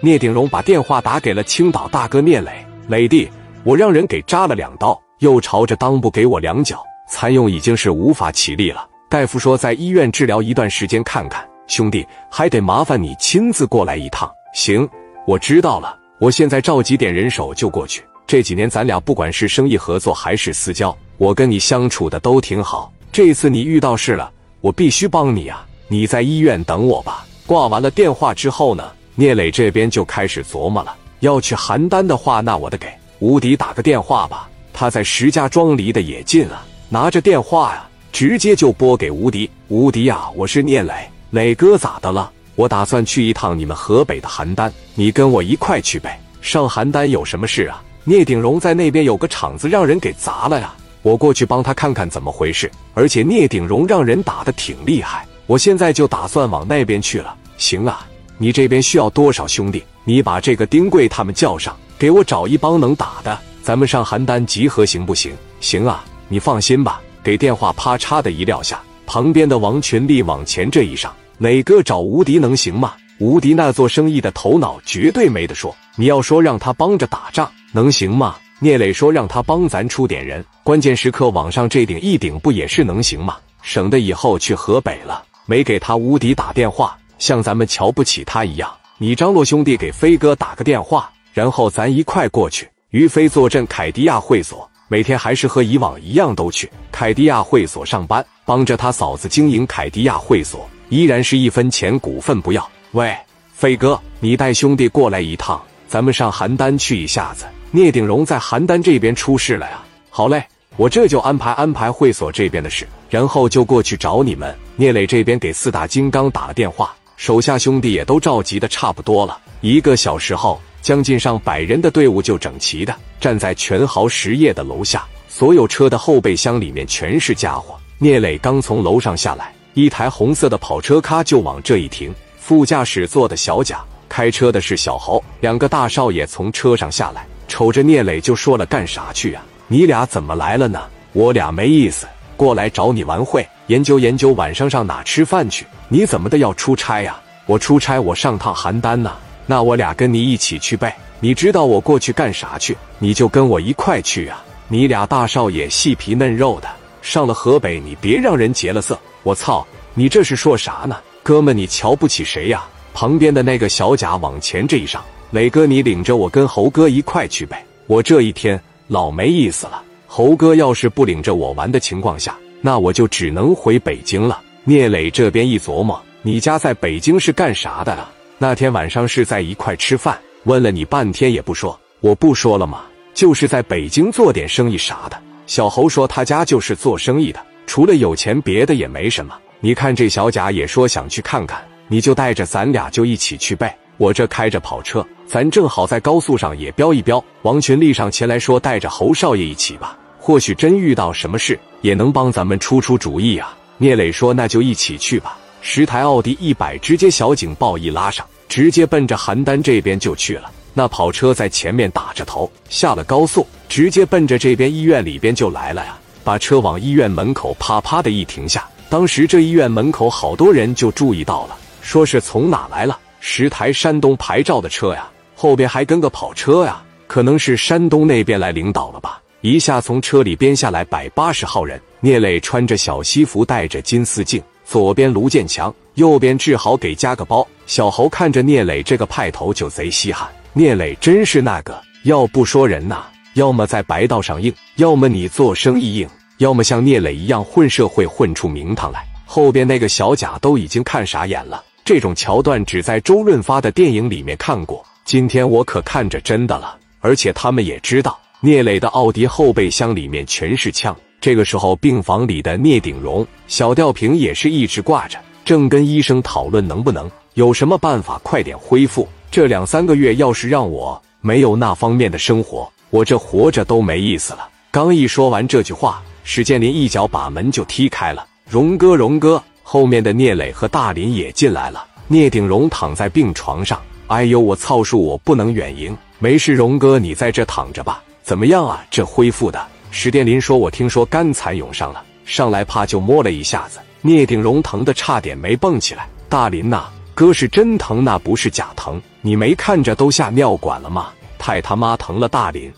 聂鼎荣把电话打给了青岛大哥聂磊，磊弟，我让人给扎了两刀，又朝着裆部给我两脚，残用已经是无法起立了。大夫说在医院治疗一段时间看看，兄弟还得麻烦你亲自过来一趟。行，我知道了，我现在召集点人手就过去。这几年咱俩不管是生意合作还是私交，我跟你相处的都挺好。这次你遇到事了，我必须帮你啊！你在医院等我吧。挂完了电话之后呢，聂磊这边就开始琢磨了，要去邯郸的话，那我得给吴迪打个电话吧。他在石家庄离得也近啊，拿着电话呀。直接就拨给吴迪，吴迪呀，我是聂磊，磊哥咋的了？我打算去一趟你们河北的邯郸，你跟我一块去呗。上邯郸有什么事啊？聂鼎荣在那边有个厂子让人给砸了呀，我过去帮他看看怎么回事。而且聂鼎荣让人打的挺厉害，我现在就打算往那边去了。行啊，你这边需要多少兄弟？你把这个丁贵他们叫上，给我找一帮能打的，咱们上邯郸集合，行不行？行啊，你放心吧。给电话啪嚓的一撂下，旁边的王群力往前这一上，磊哥找吴迪能行吗？吴迪那做生意的头脑绝对没得说。你要说让他帮着打仗，能行吗？聂磊说让他帮咱出点人，关键时刻往上这顶一顶不也是能行吗？省得以后去河北了没给他吴迪打电话，像咱们瞧不起他一样。你张罗兄弟给飞哥打个电话，然后咱一块过去。于飞坐镇凯迪亚会所。每天还是和以往一样都去凯迪亚会所上班，帮着他嫂子经营凯迪亚会所，依然是一分钱股份不要。喂，飞哥，你带兄弟过来一趟，咱们上邯郸去一下子。聂鼎荣在邯郸这边出事了呀。好嘞，我这就安排安排会所这边的事，然后就过去找你们。聂磊这边给四大金刚打了电话，手下兄弟也都召集的差不多了。一个小时后。将近上百人的队伍就整齐的站在全豪实业的楼下，所有车的后备箱里面全是家伙。聂磊刚从楼上下来，一台红色的跑车咔就往这一停，副驾驶坐的小贾，开车的是小侯，两个大少爷从车上下来，瞅着聂磊就说了：“干啥去啊？你俩怎么来了呢？我俩没意思，过来找你玩会，研究研究晚上上哪吃饭去。你怎么的要出差呀？我出差，我上趟邯郸呢。”那我俩跟你一起去呗，你知道我过去干啥去，你就跟我一块去啊！你俩大少爷细皮嫩肉的，上了河北，你别让人劫了色！我操，你这是说啥呢？哥们，你瞧不起谁呀？旁边的那个小贾往前这一上，磊哥，你领着我跟猴哥一块去呗！我这一天老没意思了，猴哥要是不领着我玩的情况下，那我就只能回北京了。聂磊这边一琢磨，你家在北京是干啥的啊？那天晚上是在一块吃饭，问了你半天也不说，我不说了吗？就是在北京做点生意啥的。小猴说他家就是做生意的，除了有钱别的也没什么。你看这小贾也说想去看看，你就带着咱俩就一起去呗。我这开着跑车，咱正好在高速上也飙一飙。王群立上前来说带着侯少爷一起吧，或许真遇到什么事也能帮咱们出出主意啊。聂磊说那就一起去吧。十台奥迪一百直接小警报一拉上，直接奔着邯郸这边就去了。那跑车在前面打着头，下了高速，直接奔着这边医院里边就来了呀！把车往医院门口啪啪的一停下。当时这医院门口好多人就注意到了，说是从哪来了十台山东牌照的车呀，后边还跟个跑车呀，可能是山东那边来领导了吧？一下从车里边下来百八十号人，聂磊穿着小西服，戴着金丝镜。左边卢建强，右边志豪，给加个包。小侯看着聂磊这个派头就贼稀罕。聂磊真是那个，要不说人呐，要么在白道上硬，要么你做生意硬，要么像聂磊一样混社会混出名堂来。后边那个小贾都已经看傻眼了，这种桥段只在周润发的电影里面看过，今天我可看着真的了。而且他们也知道，聂磊的奥迪后备箱里面全是枪。这个时候，病房里的聂鼎荣、小吊瓶也是一直挂着，正跟医生讨论能不能有什么办法快点恢复。这两三个月，要是让我没有那方面的生活，我这活着都没意思了。刚一说完这句话，史建林一脚把门就踢开了。荣哥，荣哥，后面的聂磊和大林也进来了。聂鼎荣躺在病床上，哎呦，我操恕，我不能远迎。没事，荣哥，你在这躺着吧。怎么样啊？这恢复的？史殿林说：“我听说肝残涌上了，上来怕就摸了一下子，聂鼎荣疼的差点没蹦起来。大林呐，哥是真疼，那不是假疼。你没看着都下尿管了吗？太他妈疼了，大林！